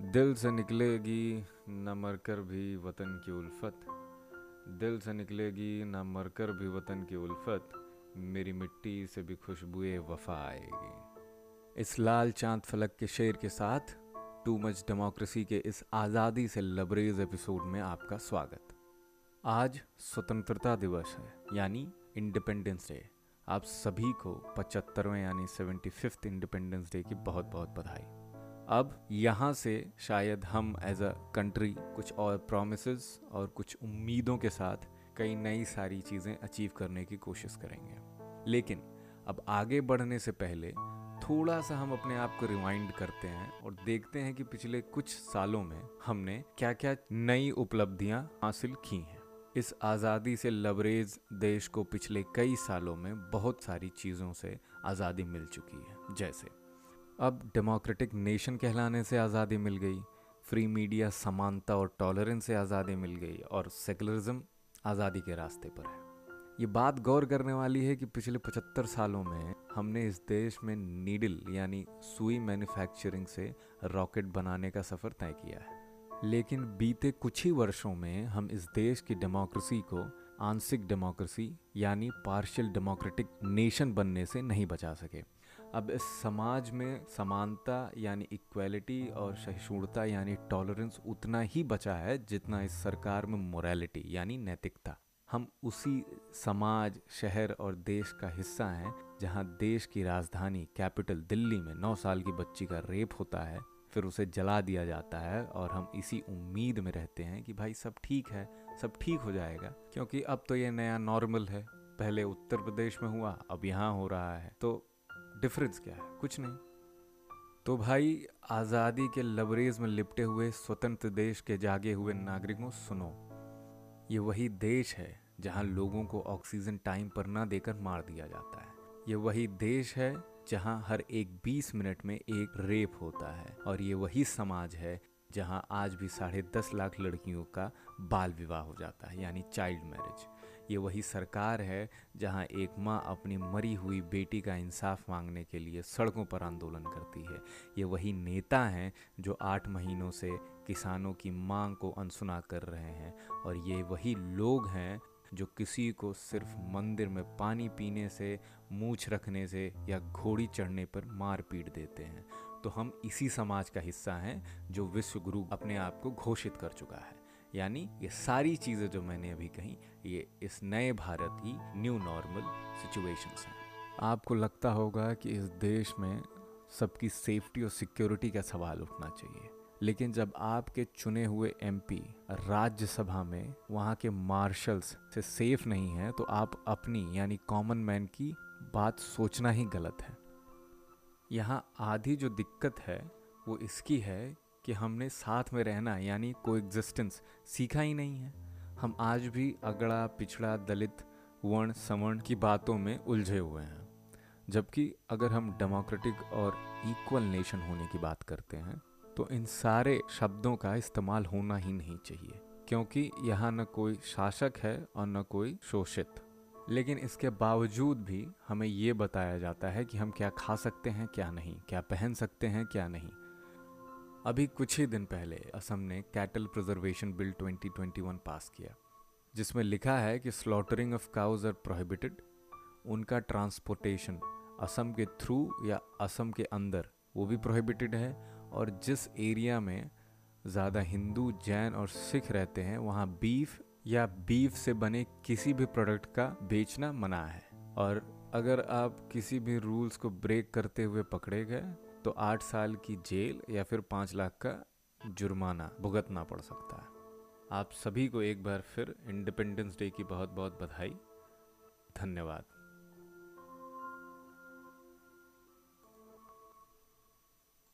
दिल से निकलेगी न मरकर भी वतन की उल्फत। दिल से निकलेगी न मरकर भी वतन की उल्फत। मेरी मिट्टी से भी खुशबुए वफा आएगी। इस लाल चाँद फलक के शेर के साथ, टू मच डेमोक्रेसी के इस आज़ादी से लबरेज एपिसोड में आपका स्वागत। आज स्वतंत्रता दिवस है, यानी इंडिपेंडेंस डे आप सभी को पचहत्तरवें यानी सेवेंटी फिफ्थ इंडिपेंडेंस डे की बहुत बहुत बधाई। अब यहाँ से शायद हम एज अ कंट्री कुछ और प्रोमिस और कुछ उम्मीदों के साथ कई नई सारी चीज़ें अचीव करने की कोशिश करेंगे। लेकिन अब आगे बढ़ने से पहले थोड़ा सा हम अपने आप को रिवाइंड करते हैं और देखते हैं कि पिछले कुछ सालों में हमने क्या क्या नई उपलब्धियाँ हासिल की हैं। इस आज़ादी से लबरेज देश को पिछले कई सालों में बहुत सारी चीज़ों से आज़ादी मिल चुकी है, जैसे अब डेमोक्रेटिक नेशन कहलाने से आज़ादी मिल गई फ्री मीडिया समानता और टॉलरेंस से आज़ादी मिल गई और सेकुलरिज्म आज़ादी के रास्ते पर है। ये बात गौर करने वाली है कि पिछले 75 सालों में हमने इस देश में नीडल यानी सुई मैन्युफैक्चरिंग से रॉकेट बनाने का सफ़र तय किया है। लेकिन बीते कुछ ही वर्षों में हम इस देश की डेमोक्रेसी को आंशिक डेमोक्रेसी यानी पार्शियल डेमोक्रेटिक नेशन बनने से नहीं बचा सके। अब इस समाज में समानता यानी इक्वालिटी और सहिष्णुता यानी टॉलरेंस उतना ही बचा है जितना इस सरकार में मोरालिटी यानी नैतिकता। हम उसी समाज, शहर और देश का हिस्सा हैं, जहाँ देश की राजधानी कैपिटल दिल्ली में नौ साल की बच्ची का रेप होता है, फिर उसे जला दिया जाता है और हम इसी उम्मीद में रहते हैं कि भाई सब ठीक है। सब ठीक हो जाएगा। क्योंकि अब तो ये नया नॉर्मल है। पहले उत्तर प्रदेश में हुआ, अब यहाँ हो रहा है। तो डिफरेंस क्या है? कुछ नहीं। तो भाई, आज़ादी के लबरेज में लिपटे हुए स्वतंत्र देश के जागे हुए नागरिकों, सुनो। ये वही देश है जहाँ लोगों को ऑक्सीजन टाइम पर ना देकर मार दिया जाता है। ये वही देश है जहाँ हर एक 20 मिनट में एक रेप होता है। और ये वही समाज है जहाँ आज भी साढ़े दस लाख लड़कियों का बाल विवाह हो जाता है, यानी चाइल्ड मैरिज ये वही सरकार है जहाँ एक माँ अपनी मरी हुई बेटी का इंसाफ मांगने के लिए सड़कों पर आंदोलन करती है। ये वही नेता हैं जो आठ महीनों से किसानों की मांग को अनसुना कर रहे हैं और ये वही लोग हैं जो किसी को सिर्फ़ मंदिर में पानी पीने से, मूछ रखने से या घोड़ी चढ़ने पर मार पीट देते हैं। तो हम इसी समाज का हिस्सा हैं, जो विश्व गुरु अपने आप को घोषित कर चुका है। यानी ये सारी चीज़ें जो मैंने अभी कही, ये इस नए भारत की न्यू नॉर्मल सिचुएशंस हैं। आपको लगता होगा कि इस देश में सबकी सेफ्टी और सिक्योरिटी का सवाल उठना चाहिए। लेकिन जब आपके चुने हुए एमपी राज्यसभा में वहाँ के मार्शल्स से सेफ़ नहीं है तो आप अपनी, यानी कॉमन मैन की बात सोचना ही गलत है। यहाँ आधी जो दिक्कत है, वो इसकी है कि हमने साथ में रहना, यानी को एग्जिस्टेंस सीखा ही नहीं है। हम आज भी अगड़ा, पिछड़ा, दलित, वर्ण सवर्ण की बातों में उलझे हुए हैं। जबकि अगर हम डेमोक्रेटिक और इक्वल नेशन होने की बात करते हैं तो इन सारे शब्दों का इस्तेमाल होना ही नहीं चाहिए, क्योंकि यहाँ न कोई शासक है और न कोई शोषित। लेकिन इसके बावजूद भी हमें ये बताया जाता है कि हम क्या खा सकते हैं, क्या नहीं, क्या पहन सकते हैं, क्या नहीं। अभी कुछ ही दिन पहले असम ने कैटल प्रिजर्वेशन बिल 2021 पास किया, जिसमें लिखा है कि slaughtering of cows are prohibited उनका ट्रांसपोर्टेशन असम के थ्रू या असम के अंदर, वो भी प्रोहिबिटेड है, और जिस एरिया में ज़्यादा हिंदू, जैन और सिख रहते हैं, वहाँ बीफ या बीफ से बने किसी भी प्रोडक्ट का बेचना मना है। और अगर आप किसी भी रूल्स को ब्रेक करते हुए पकड़े गए तो आठ साल की जेल या फिर पाँच लाख का जुर्माना भुगतना पड़ सकता है। आप सभी को एक बार फिर इंडिपेंडेंस डे की बहुत बहुत बधाई। धन्यवाद।